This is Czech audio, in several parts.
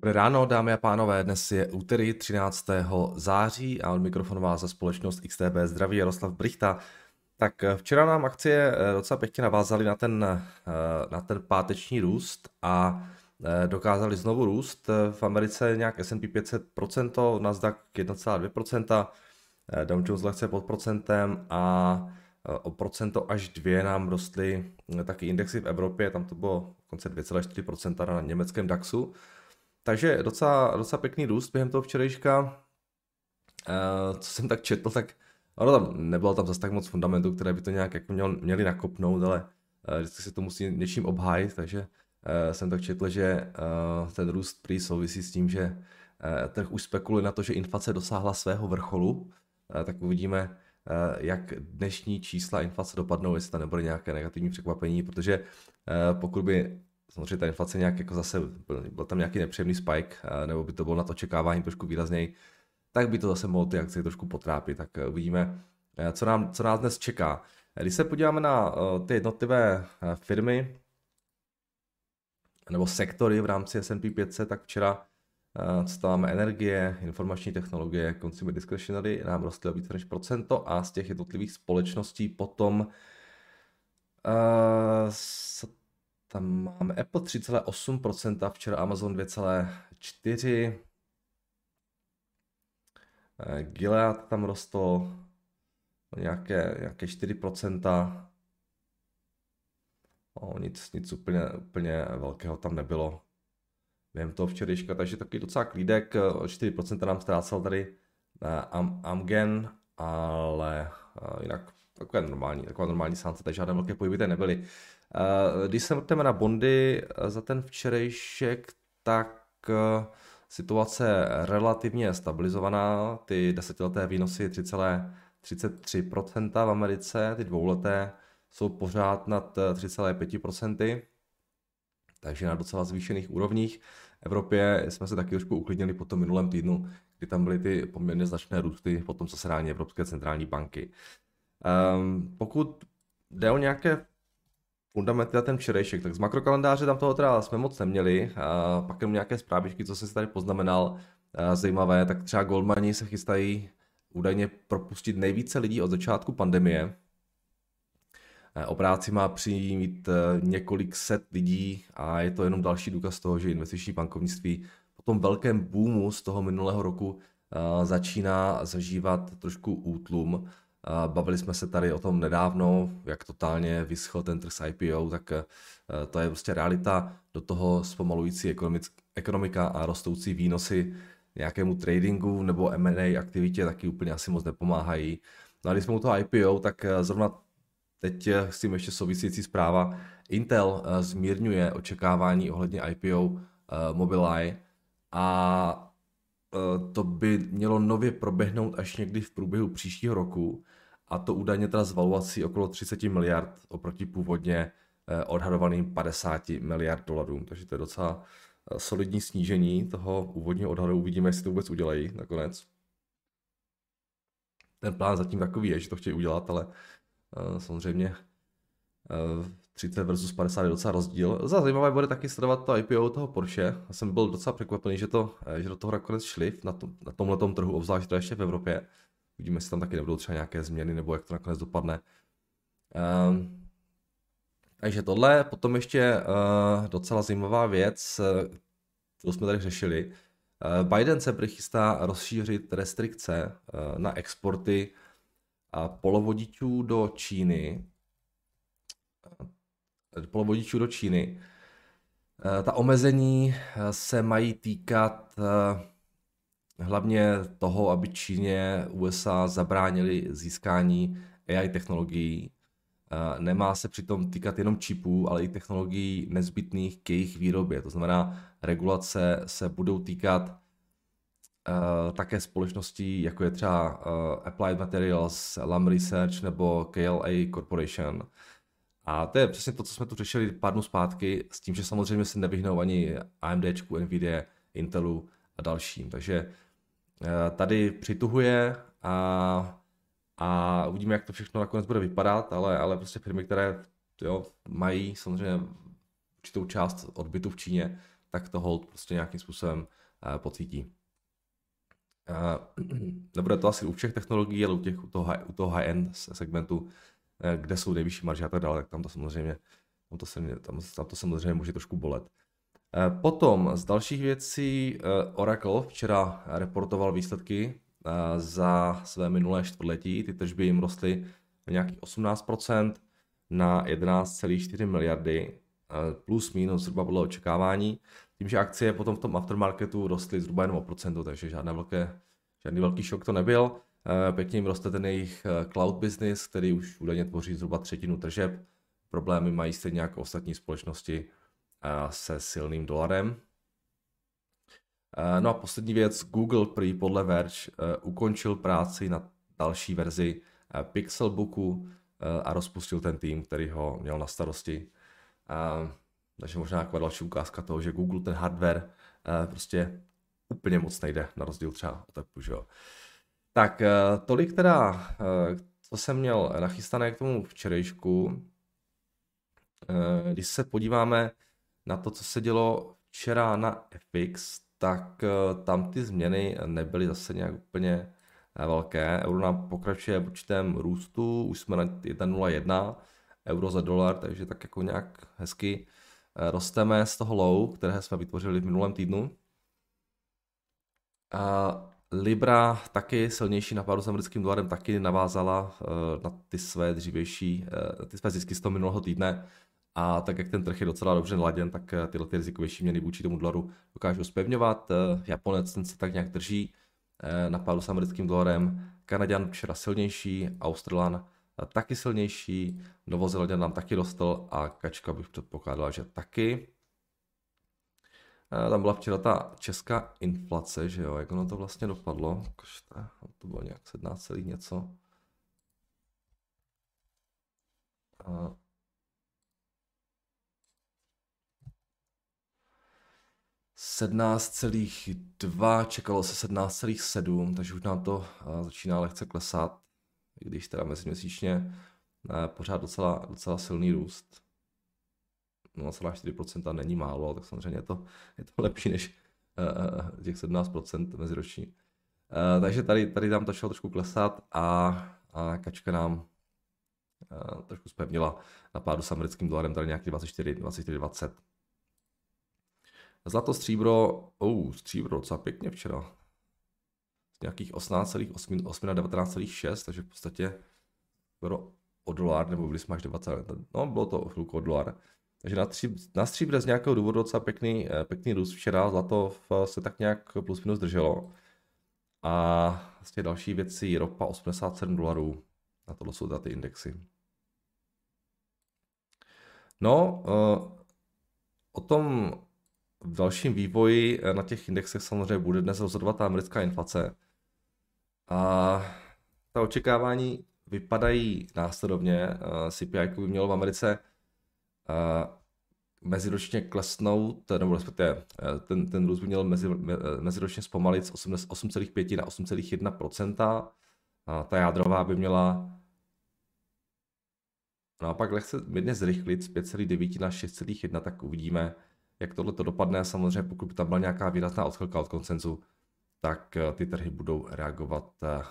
Dobré ráno, dámy a pánové, dnes je úterý 13. září a od mikrofonu vás za společnost XTB zdraví Jaroslav Brichta. Tak eh, včera nám akcie eh, docela pěkně navázaly na ten, eh, na ten páteční růst a dokázali znovu růst. V Americe nějak S&P 500%, Nasdaq 1,2%, Dow Jones lehce pod procentem a o procento až dvě nám rostly taky indexy v Evropě, tam to bylo konce 2,4% na německém DAXu. Takže docela, docela pěkný růst během toho včerejška. Co jsem tak četl, tak ono tam nebylo tam zase tak moc fundamentů, které by to nějak jako měl, měli nakopnout, ale vždycky se to musí něčím obhájit, takže jsem tak četl, že ten růst prý souvisí s tím, že trh už spekuluje na to, že inflace dosáhla svého vrcholu, tak uvidíme, jak dnešní čísla inflace dopadnou, jestli tam nebude nějaké negativní překvapení, protože pokud by samozřejmě ta inflace nějak jako zase, byl tam nějaký nepříjemný spike, eh, nebo by to bylo nad očekávání trošku výrazněji, tak by to zase mohlo ty akcie trošku potrápit, tak uvidíme, co, nám, co nás dnes čeká. Když se podíváme na ty jednotlivé firmy, nebo sektory v rámci S&P 500, tak včera máme, energie, informační technologie, consumer discretionary nám rostly více než procento a z těch jednotlivých společností potom uh, tam máme Apple 3,8%, včera Amazon 2,4%, Gilead tam rostl nějaké, nějaké 4%, o, nic, nic úplně, úplně velkého tam nebylo. Během toho včerejška, takže taky docela klídek, 4% eh, nám ztrácel tady eh, Am, Amgen, ale eh, jinak takové normální, taková normální sánce, takže žádné velké pohyby tady nebyly. Když se vrteme na bondy za ten včerejšek, tak situace relativně stabilizovaná, ty desetileté výnosy 3,33% v Americe, ty dvouleté jsou pořád nad 3,5%, takže na docela zvýšených úrovních. Evropě jsme se taky trošku uklidnili po tom minulém týdnu, kdy tam byly ty poměrně značné růsty po tom zasedání Evropské centrální banky. Um, pokud jde o nějaké fundamenty na ten včerejšek, tak z makrokalendáře tam toho teda jsme moc neměli, a pak jenom nějaké zprávičky, co jsem si tady poznamenal, zajímavé, tak třeba Goldmani se chystají údajně propustit nejvíce lidí od začátku pandemie, Eh, o práci má přijít eh, několik set lidí a je to jenom další důkaz toho, že investiční bankovnictví po tom velkém boomu z toho minulého roku eh, začíná zažívat trošku útlum. Bavili jsme se tady o tom nedávno, jak totálně vyschl ten trh s IPO, tak to je prostě realita. Do toho zpomalující ekonomika a rostoucí výnosy nějakému tradingu nebo M&A aktivitě taky úplně asi moc nepomáhají. No a když jsme u toho IPO, tak zrovna Teď s tím ještě související zpráva. Intel eh, zmírňuje očekávání ohledně IPO eh, Mobileye a eh, to by mělo nově proběhnout až někdy v průběhu příštího roku a to údajně teda z valuací okolo 30 miliard oproti původně odhadovaným 50 miliard dolarů. Takže to je docela solidní snížení toho úvodního odhadu. Uvidíme, jestli to vůbec udělají nakonec. Ten plán zatím takový je, že to chtějí udělat, ale Eh, samozřejmě 30 eh, versus 50 je docela rozdíl. Za zajímavé bude taky sledovat to IPO toho Porsche. Já jsem byl docela překvapený, že, to, eh, že do toho nakonec šli na, tom, na tomhle trhu, obzvlášť to ještě v Evropě. Uvidíme, jestli tam taky nebudou třeba nějaké změny, nebo jak to nakonec dopadne. Um, takže tohle, potom ještě uh, docela zajímavá věc, kterou jsme tady řešili. Uh, Biden se přichystá rozšířit restrikce uh, na exporty polovodičů do Číny, eh, polovodičů do Číny, eh, ta omezení eh, se mají týkat hlavně toho, aby Číně USA zabránili získání AI technologií. Nemá se přitom týkat jenom čipů, ale i technologií nezbytných k jejich výrobě. To znamená, regulace se budou týkat uh, také společností, jako je třeba uh, Applied Materials, Lam Research nebo KLA Corporation. A to je přesně to, co jsme tu řešili pár dnů zpátky, s tím, že samozřejmě se nevyhnou ani AMD, Nvidia, Intelu a dalším. Takže tady přituhuje a, a uvidíme, jak to všechno nakonec bude vypadat, ale, ale prostě firmy, které jo, mají samozřejmě určitou část odbytu v Číně, tak to hold prostě nějakým způsobem pocítí. Nebude to asi u všech technologií, ale u, těch, u toho, high, u toho high-end segmentu, kde jsou nejvyšší marže a tak dále, tak tam to samozřejmě, tam to, tam to samozřejmě může trošku bolet. Potom z dalších věcí Oracle včera reportoval výsledky za své minulé čtvrtletí. Ty tržby jim rostly o nějakých 18% na 11,4 miliardy, plus minus zhruba podle očekávání. Tím, že akcie potom v tom aftermarketu rostly zhruba jenom o procento, takže žádné velké, žádný velký šok to nebyl. Pěkně jim roste ten jejich cloud business, který už údajně tvoří zhruba třetinu tržeb. Problémy mají stejně jako ostatní společnosti se silným dolarem. No a poslední věc, Google prý podle Verge ukončil práci na další verzi Pixelbooku a rozpustil ten tým, který ho měl na starosti. Takže možná jako další ukázka toho, že Google ten hardware prostě úplně moc nejde, na rozdíl třeba od Apple, že jo. Tak tolik teda, co jsem měl nachystané k tomu včerejšku. Když se podíváme na to, co se dělo včera na FX, tak tam ty změny nebyly zase nějak úplně velké. Euro nám pokračuje v určitém růstu, už jsme na 1,01 euro za dolar, takže tak jako nějak hezky eh, rosteme z toho low, které jsme vytvořili v minulém týdnu. A Libra taky silnější na pádu s americkým dolarem taky navázala eh, na ty své dřívější, eh, ty své zisky z toho minulého týdne. A tak jak ten trh je docela dobře naladěn, tak tyhle ty rizikovější měny vůči tomu dolaru dokážou spevňovat. Japonec ten se tak nějak drží Eh, na pádu s americkým dolarem. Kanaděn včera silnější, Australan eh, taky silnější, Novozelanděn nám taky rostl a Kačka bych předpokládal, že taky. Eh, tam byla včera ta česká inflace, že jo, jak ono to vlastně dopadlo, to bylo nějak 17 něco. 17,2, čekalo se 17,7, takže už nám to eh, začíná lehce klesat, i když teda meziměsíčně eh, pořád docela, docela silný růst. 0,4% není málo, tak samozřejmě je to, je to lepší než uh, těch 17% meziroční. Takže tady, tady nám to šlo trošku klesat a, a kačka nám trošku zpevnila na pádu s americkým dolarem, tady nějaký 24, 24, 20. Zlato, stříbro, oh, stříbro docela pěkně včera. Z nějakých 18,8 na 19,6, takže v podstatě bylo o dolar, nebo byli jsme až 20, no bylo to chvilku o dolar. Takže na, tří, na z nějakého důvodu docela pěkný, eh, pěkný růst včera, zlato se tak nějak plus minus drželo. A vlastně další věci, ropa 87 dolarů, na tohle jsou ty indexy. No, uh, o tom v dalším vývoji eh, na těch indexech samozřejmě bude dnes rozhodovat ta americká inflace. A ta očekávání vypadají následovně. Eh, CPI by mělo v Americe eh, meziročně klesnout, nebo respektive ten, ten růst by měl mezi, meziročně zpomalit z 8,5 na 8,1% Ta jádrová by měla naopak lehce mírně zrychlit z 5,9 na 6,1, tak uvidíme, jak tohle to dopadne. Samozřejmě pokud by tam byla nějaká výrazná odchylka od koncenzu, tak eh, ty trhy budou reagovat eh,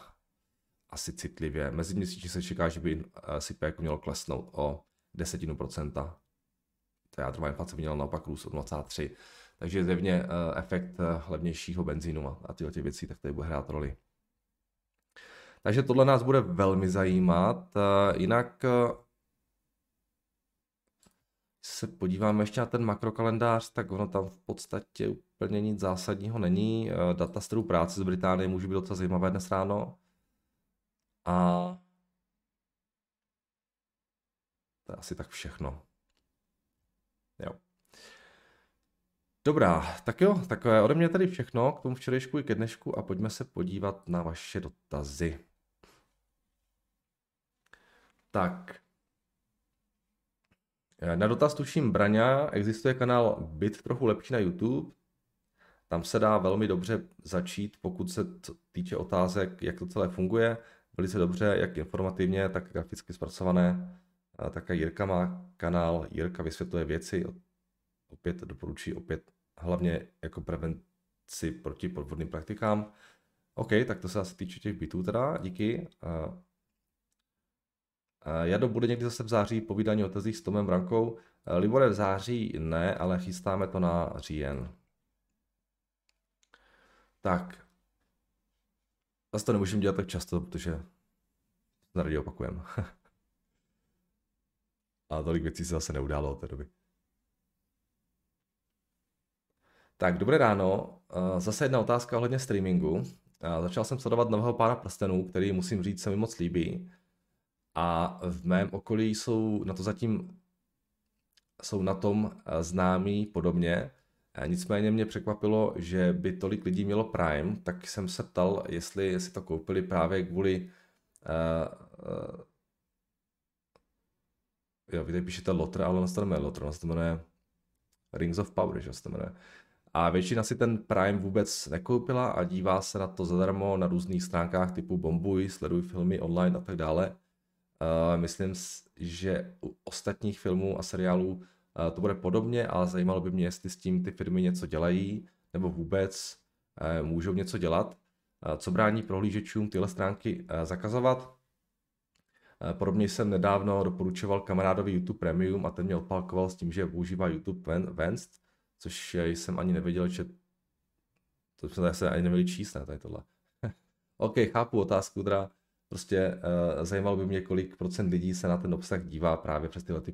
asi citlivě. Meziměsíčně se čeká, že by SIP jako mělo klesnout o desetinu procenta. Ta jádrová inflace by měla naopak růst o 0,3. Takže zjevně eh, efekt levnějšího benzínu a tyhle ty věci, tak tady bude hrát roli. Takže tohle nás bude velmi zajímat. Jinak se podíváme ještě na ten makrokalendář, tak ono tam v podstatě úplně nic zásadního není. Eh, data z práce z Británie může být docela zajímavé dnes ráno. A to je asi tak všechno. Jo. Dobrá, tak jo, tak ode mě tady všechno k tomu včerejšku i ke dnešku a pojďme se podívat na vaše dotazy. Tak, Eh, na dotaz tuším Braňa existuje kanál Byt trochu lepší na YouTube. Tam se dá velmi dobře začít, pokud se týče otázek, jak to celé funguje. Velice dobře, jak informativně, tak graficky zpracované. Také Jirka má kanál, Jirka vysvětluje věci. Opět doporučuji opět hlavně jako prevenci proti podvodným praktikám. OK, tak to se asi týče těch bytů teda, díky. Uh, Jado bude někdy zase v září povídání o tezích s Tomem Brankou. Libore v září ne, ale chystáme to na říjen. Tak. Zase to nemůžeme dělat tak často, protože raději opakujeme. A tolik věcí se zase neudálo od té doby. Tak, dobré ráno. Zase jedna otázka ohledně streamingu. Začal jsem sledovat nového pána prstenů, který musím říct se mi moc líbí. A v mém okolí jsou na to zatím jsou na tom známí podobně. Nicméně mě překvapilo, že by tolik lidí mělo Prime, tak jsem se ptal, jestli si to koupili právě kvůli uh, uh, jo, vy tady píšete Lotr, ale ono se to jmenuje Lotr, ono se to jmenuje Rings of Power, že se to jmenuje. A většina si ten Prime vůbec nekoupila a dívá se na to zadarmo na různých stránkách typu Bombuj, sleduj filmy online a tak dále. Uh, myslím, že u ostatních filmů a seriálů uh, to bude podobně, ale zajímalo by mě, jestli s tím ty firmy něco dělají, nebo vůbec uh, můžou něco dělat. Co brání prohlížečům tyhle stránky zakazovat? Podobně jsem nedávno doporučoval kamarádovi YouTube Premium a ten mě odpalkoval s tím, že používá YouTube Vanced, což jsem ani nevěděl, že to jsme se ani neměli číst, ne, tady tohle. OK, chápu otázku, teda prostě uh, zajímalo by mě, kolik procent lidí se na ten obsah dívá právě přes tyhle ty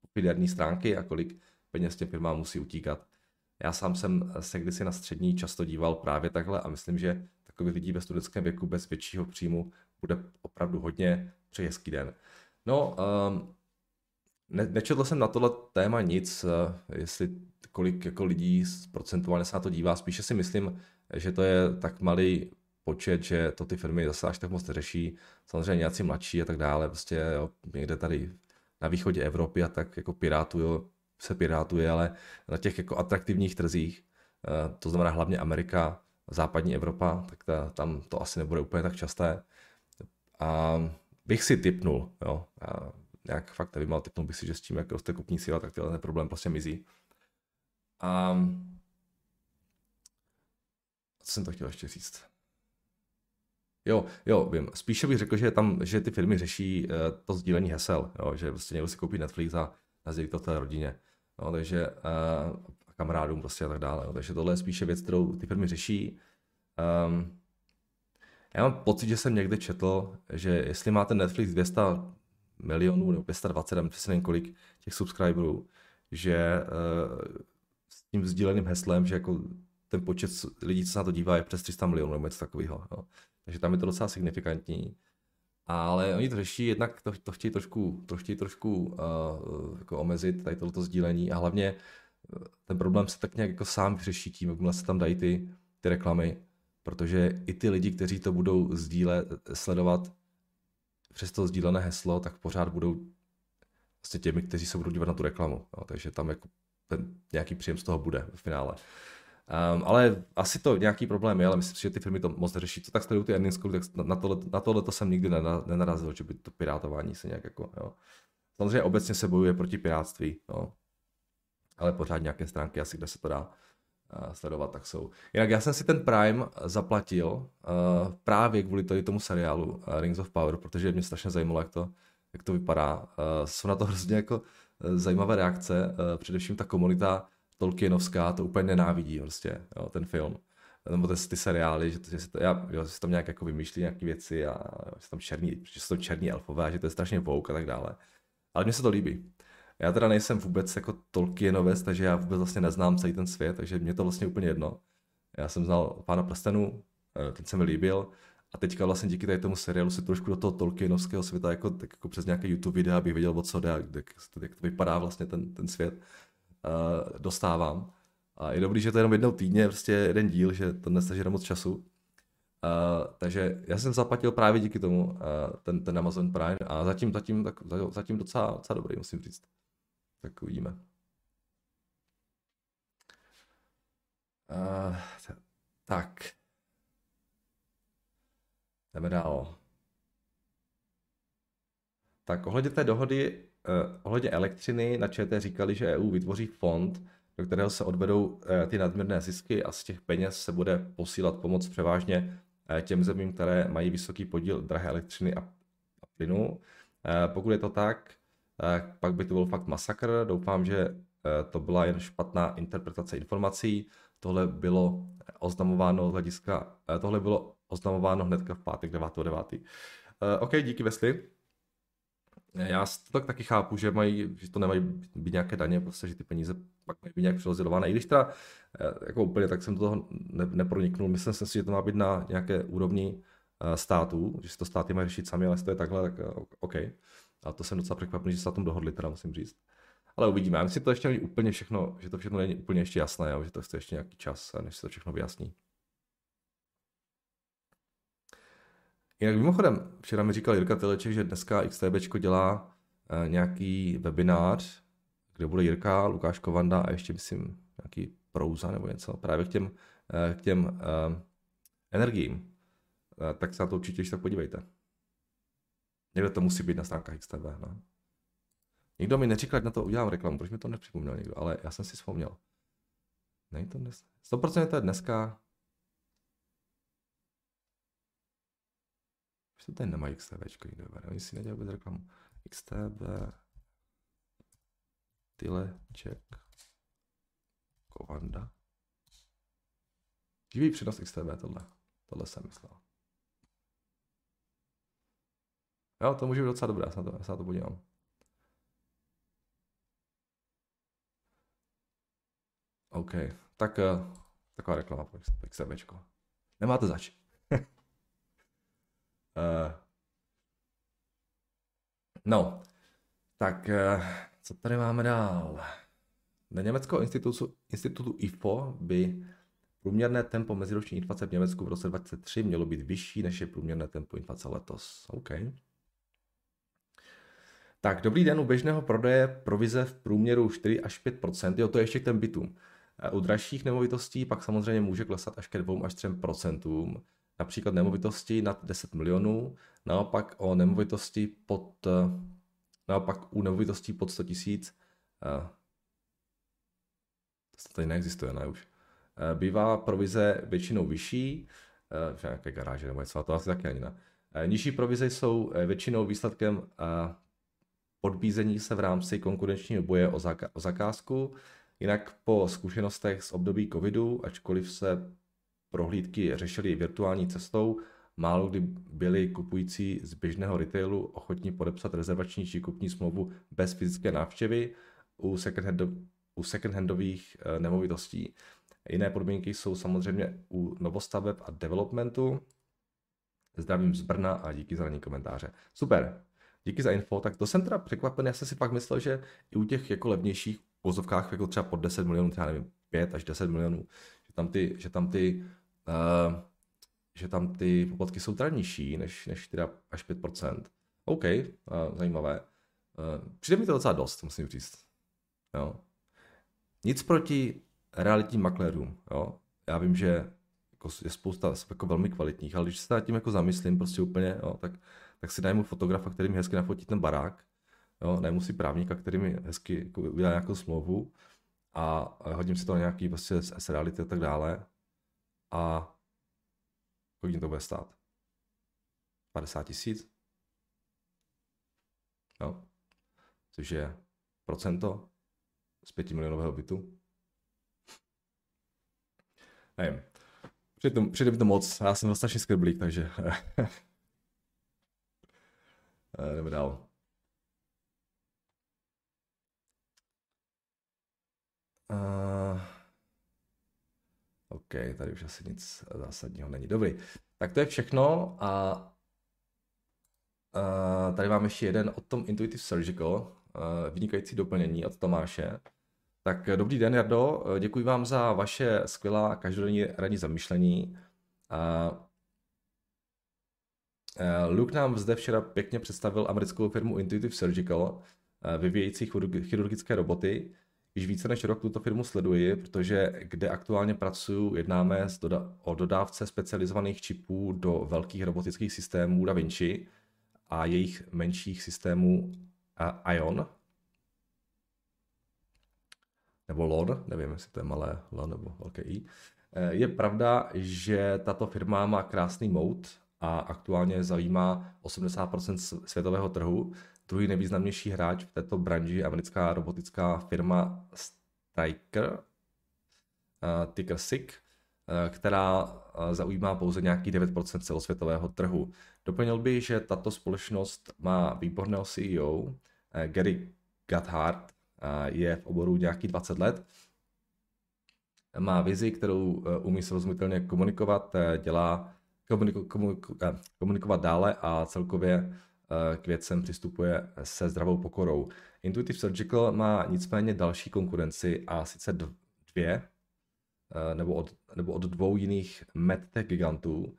pofiderní stránky a kolik peněz těm firmám musí utíkat. Já sám jsem se kdysi na střední často díval právě takhle a myslím, že takových lidí ve studentském věku bez většího příjmu bude opravdu hodně. Přeji hezký den. No, um, ne, nečetl jsem na tohle téma nic, uh, jestli kolik jako lidí procentuálně se na to dívá. Spíše si myslím, že to je tak malý počet, že to ty firmy zase až tak moc neřeší. Samozřejmě nějací mladší a tak dále, prostě jo, někde tady na východě Evropy a tak jako pirátují, se pirátuje, ale na těch jako atraktivních trzích, uh, to znamená hlavně Amerika, západní Evropa, tak ta, tam to asi nebude úplně tak časté. A bych si typnul, jo, a nějak fakt nevím, ale typnul bych si, že s tím, jak roste kupní síla, tak ten problém prostě mizí. A co jsem to chtěl ještě říct? Jo, jo, vím. Spíše bych řekl, že tam, že ty firmy řeší uh, to sdílení hesel, jo, že prostě někdo si koupí Netflix a nazdílí to té rodině. No, takže uh, kamarádům prostě a tak dále. Jo. Takže tohle je spíše věc, kterou ty firmy řeší. Um, já mám pocit, že jsem někde četl, že jestli máte Netflix 200 milionů nebo 220, nevím přesně kolik těch subscriberů, že uh, s tím sdíleným heslem, že jako ten počet lidí, co se na to dívá, je přes 300 milionů nebo něco takového. Jo. Takže tam je to docela signifikantní. Ale oni to řeší, jednak to, to chtějí trošku, to chtějí trošku uh, jako omezit, tady tohoto sdílení a hlavně ten problém se tak nějak jako sám vyřeší tím, jakmile se tam dají ty, ty reklamy, protože i ty lidi, kteří to budou sdíle, sledovat přes to sdílené heslo, tak pořád budou vlastně těmi, kteří se budou dívat na tu reklamu. No, takže tam jako ten nějaký příjem z toho bude v finále. Um, ale asi to nějaký problém je, ale myslím si, že ty firmy to moc neřeší. Co tak sledují ty earnings tak na tohle, na tohle to jsem nikdy nenarazil, že by to pirátování se nějak jako, jo. Samozřejmě obecně se bojuje proti pirátství, no. ale pořád nějaké stránky asi, kde se to dá sledovat, tak jsou. Jinak já jsem si ten Prime zaplatil uh, právě kvůli tady tomu seriálu uh, Rings of Power, protože mě strašně zajímalo, jak to, jak to vypadá. Uh, jsou na to hrozně jako zajímavé reakce, uh, především ta komunita Tolkienovská to úplně nenávidí prostě, jo, ten film. Nebo ty, ty seriály, že, že, si to, já, jo, že si tam nějak jako vymýšlí nějaké věci a že tam černí, že jsou tam černí elfové, že to je strašně vouk a tak dále. Ale mně se to líbí. Já teda nejsem vůbec jako Tolkienovec, takže já vůbec vlastně neznám celý ten svět, takže mě to vlastně úplně jedno. Já jsem znal Pána prstenů, eh, ten se mi líbil, a teďka vlastně díky tady tomu seriálu se trošku do toho Tolkienovského světa jako, tak jako přes nějaké YouTube videa, abych věděl, o co jde, jak, jak to vypadá vlastně ten, ten svět, dostávám. A je dobrý, že to je jenom jednou týdně, prostě jeden díl, že to nestaží moc času. Uh, takže já jsem zaplatil právě díky tomu uh, ten, ten Amazon Prime a zatím, zatím, tak, zatím docela, docela dobrý, musím říct. Tak uvidíme. Uh, tak. Jdeme dál. Tak ohledně té dohody, uh, ohledně elektřiny na ČT říkali, že EU vytvoří fond do kterého se odvedou ty nadměrné zisky a z těch peněz se bude posílat pomoc převážně těm zemím, které mají vysoký podíl drahé elektřiny a plynu. Pokud je to tak, pak by to byl fakt masakr. Doufám, že to byla jen špatná interpretace informací. Tohle bylo oznamováno z hlediska, tohle bylo oznamováno hnedka v pátek 9.9. OK, díky Vesli. Já to tak taky chápu, že, mají, že to nemají být nějaké daně, prostě, že ty peníze pak mají být nějak přerozdělované. I když teda jako úplně tak jsem do toho ne, neproniknul, myslím si, že to má být na nějaké úrovni států, že si to státy mají řešit sami, ale jestli to je takhle, tak OK. A to jsem docela překvapený, že se na tom dohodli, teda musím říct. Ale uvidíme. Já myslím, že to ještě není úplně všechno, že to všechno není úplně ještě jasné, jo? že to chce ještě nějaký čas, než se to všechno vyjasní. Jinak mimochodem, včera mi říkal Jirka Teleček, že dneska XTB dělá uh, nějaký webinář, kde bude Jirka, Lukáš Kovanda a ještě myslím nějaký Prouza nebo něco, právě k těm, uh, k těm uh, energiím. Tak se na to určitě ještě tak podívejte. Někde to musí být na stránkách XTB. No. Nikdo mi neříkal, na to udělám reklamu, proč mi to nepřipomněl někdo, ale já jsem si vzpomněl. Není to dnes. 100% to je dneska. To tady nemají XTB, vybere. Oni si nedělají reklamu. XTB, Tyleček, Kovanda. Živý přenos XTB, tohle. Tohle jsem myslel. Jo, to může být docela dobré, já se na to, já se na to podívám. OK, tak uh, taková reklama pro XTBčko. Nemáte zač. uh, no, tak uh, co tady máme dál? Na Německého institutu, institutu IFO by průměrné tempo meziroční inflace v Německu v roce 2023 mělo být vyšší, než je průměrné tempo inflace letos. OK. Tak, dobrý den, u běžného prodeje provize v průměru 4 až 5 jo, to je ještě k těm bytům. U dražších nemovitostí pak samozřejmě může klesat až ke 2 až 3 například nemovitosti nad 10 milionů, naopak o nemovitosti pod, naopak u nemovitostí pod 100 tisíc, to tady neexistuje, ne už, bývá provize většinou vyšší, v nějaké garáže nebo něco, to asi taky ani ne. Nižší provize jsou většinou výsledkem podbízení se v rámci konkurenčního boje o, zaka- o zakázku. Jinak po zkušenostech z období covidu, ačkoliv se prohlídky řešily virtuální cestou, málo kdy byli kupující z běžného retailu ochotní podepsat rezervační či kupní smlouvu bez fyzické návštěvy u second-handových second eh, nemovitostí. Jiné podmínky jsou samozřejmě u novostaveb a developmentu. Zdravím z Brna a díky za komentáře. Super, díky za info, tak to jsem teda překvapen, já jsem si pak myslel, že i u těch jako levnějších vozovkách jako třeba pod 10 milionů, třeba nevím, 5 až 10 milionů, že tam ty, že tam ty, uh, že tam ty poplatky jsou teda nižší než, než 4 až 5% OK, uh, zajímavé. Uh, přijde mi to docela dost, musím říct. Jo. Nic proti realitním makléřům. Jo. Já vím, že jako je spousta jako velmi kvalitních, ale když se nad tím jako zamyslím prostě úplně, jo, tak tak si najmu fotografa, který mi hezky nafotí ten barák, jo, najmu si právníka, který mi hezky jako, udělá nějakou smlouvu a hodím si to na nějaký prostě s reality a tak dále a kolik to bude stát? 50 tisíc? Jo. Což je procento z 5 milionového bytu. Nevím. Přijde mi to moc, já jsem strašně skriblík, takže Eh, jdeme dál. Uh, Tady už asi nic zásadního není. Dobrý, tak to je všechno a uh, tady máme ještě jeden od tom Intuitive Surgical, uh, vynikající doplnění od Tomáše. Tak dobrý den, Jardo, děkuji vám za vaše skvělá každodenní ranní zamýšlení. Uh, Luke nám zde včera pěkně představil americkou firmu Intuitive Surgical, vyvíjející chirurgické roboty. Již více než rok tuto firmu sleduji, protože kde aktuálně pracuji, jednáme o dodávce specializovaných čipů do velkých robotických systémů Da Vinci a jejich menších systémů Ion. nebo LON, nevím, jestli to je malé L nebo velké I. Je pravda, že tato firma má krásný mout a aktuálně zajímá 80% světového trhu. Druhý nejvýznamnější hráč v této branži je americká robotická firma Stryker, ticker SIG, která zaujímá pouze nějaký 9% celosvětového trhu. Doplnil by, že tato společnost má výborného CEO, Gary Gotthard, je v oboru nějaký 20 let, má vizi, kterou umí srozumitelně komunikovat, dělá komuniko, komuniko, komunikovat dále a celkově k věcem přistupuje se zdravou pokorou. Intuitive Surgical má nicméně další konkurenci a sice dvě, nebo od, nebo od dvou jiných medtech gigantů.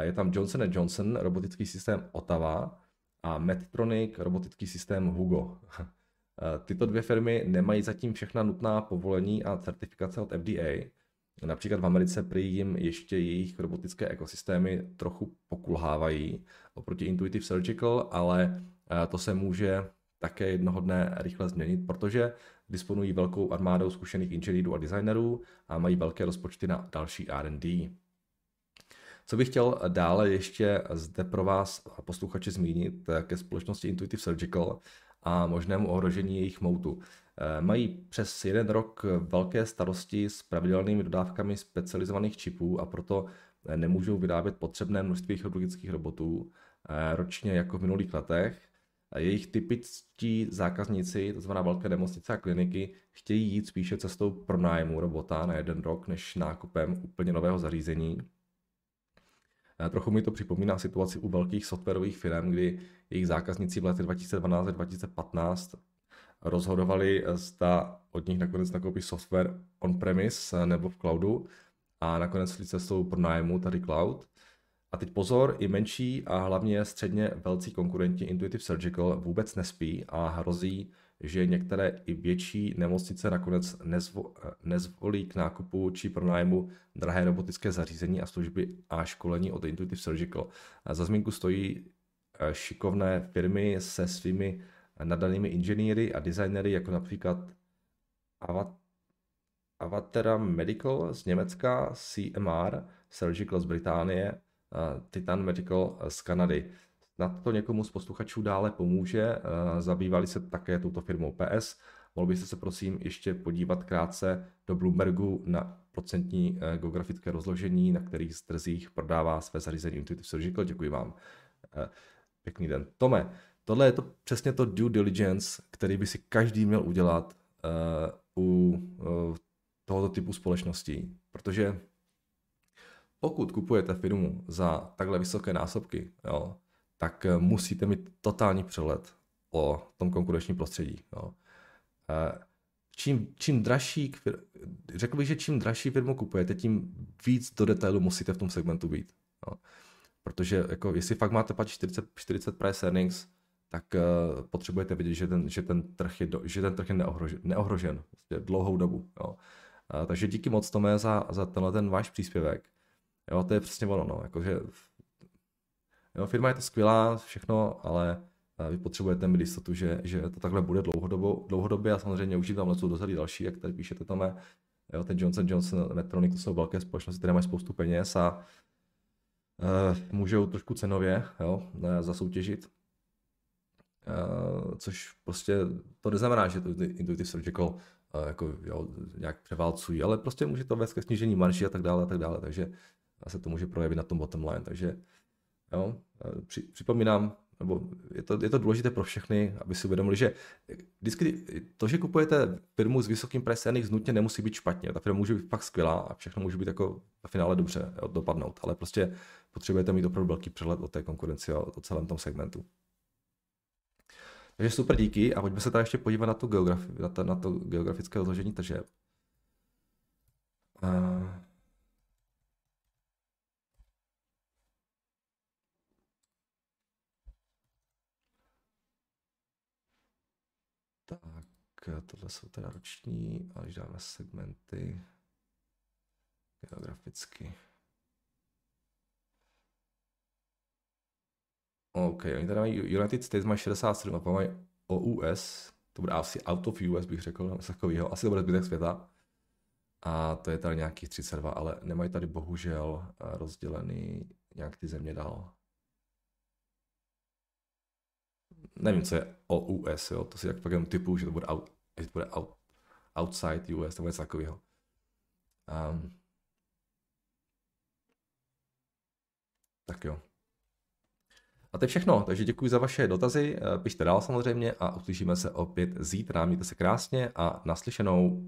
Je tam Johnson Johnson, robotický systém Ottawa a Medtronic, robotický systém Hugo. Tyto dvě firmy nemají zatím všechna nutná povolení a certifikace od FDA. Například v Americe prý jim ještě jejich robotické ekosystémy trochu pokulhávají oproti Intuitive Surgical, ale to se může také jednoho dne rychle změnit, protože disponují velkou armádou zkušených inženýrů a designerů a mají velké rozpočty na další R&D. Co bych chtěl dále ještě zde pro vás posluchači zmínit ke společnosti Intuitive Surgical a možnému ohrožení jejich moutu. Eh, mají přes jeden rok velké starosti s pravidelnými dodávkami specializovaných čipů a proto nemůžou vyrábět potřebné množství chirurgických robotů eh, ročně jako v minulých letech. Jejich typičtí zákazníci, to znamená velké nemocnice a kliniky, chtějí jít spíše cestou pronájmu robota na jeden rok, než nákupem úplně nového zařízení. Eh, trochu mi to připomíná situaci u velkých softwarových firm, kdy jejich zákazníci v letech 2012 a 2015 rozhodovali, eh, zda od nich nakonec nakoupí software on-premise eh, nebo v cloudu a nakonec šli cestou pronájmu, tady cloud. A teď pozor, i menší a hlavně středně velcí konkurenti Intuitive Surgical vůbec nespí a hrozí, že některé i větší nemocnice nakonec nezvo, nezvolí k nákupu či pronájmu drahé robotické zařízení a služby a školení od Intuitive Surgical. Za zmínku stojí eh, šikovné firmy se svými nadanými inženýry a designery, jako například Avatera Medical z Německa, CMR Surgical z Británie, Titan Medical z Kanady. Snad to někomu z posluchačů dále pomůže. Zabývali se také touto firmou PS. Mohl byste se prosím ještě podívat krátce do Bloombergu na procentní e, geografické rozložení, na kterých trzích prodává své zařízení Intuitive Surgical. Děkuji vám. E, pěkný den. Tome, tohle je to přesně to due diligence, který by si každý měl udělat uh, u uh, tohoto typu společností, protože pokud kupujete firmu za takhle vysoké násobky, jo, tak eh, musíte mít totální přehled o tom konkurenčním prostředí. Jo. Čím, čím dražší, řekl bych, že čím dražší firmu kupujete, tím víc do detailu musíte v tom segmentu být. Jo. Protože jako, jestli fakt máte platit 40, 40 price earnings, tak uh, potřebujete vidět, že ten, že ten trh je, do, že ten trh je neohrožen, neohrožen prostě dlouhou dobu. Jo. Uh, takže díky moc Tome za, za tenhle ten váš příspěvek. Jo, to je přesně ono, no, jakože jo, firma je to skvělá, všechno, ale vy potřebujete mít jistotu, že, že to takhle bude dlouhodobo, dlouhodobě a samozřejmě už tam jsou dozadu další, jak tady píšete Tome, jo, ten Johnson Johnson, Medtronic, to jsou velké společnosti, které mají spoustu peněz a uh, můžou trošku cenově jo, zasoutěžit Uh, což prostě to neznamená, že to Intuitive Surgical uh, jako, jo, nějak převálcují, ale prostě může to vést ke snížení marži a tak dále a tak dále, takže se to může projevit na tom bottom line, takže jo, uh, při, připomínám, nebo je to, je to důležité pro všechny, aby si uvědomili, že vždycky to, že kupujete firmu s vysokým price earnings, nutně nemusí být špatně. Ta firma může být fakt skvělá a všechno může být jako v finále dobře dopadnout, ale prostě potřebujete mít opravdu velký přehled o té konkurenci a o celém tom segmentu. Takže super díky a pojďme se tady ještě podívat na, tu geografi- na, to, na to geografické rozložení tržeb. Uh... Tak, tohle jsou teda roční, a když dáme segmenty geograficky. OK, oni tady mají United States mají 67 a mají OUS, to bude asi out of US, bych řekl, něco takového. Asi to bude zbytek světa. A to je tady nějakých 32, ale nemají tady bohužel eh, rozdělený nějak ty země dál. Nevím, co je o US, jo, to si jak pak jenom typu, že to bude, out, že to bude out, outside US, bude něco takového. Um, tak jo. A to je všechno, takže děkuji za vaše dotazy, eh, pište dál samozřejmě a uslyšíme se opět zítra. Mějte se krásně a naslyšenou.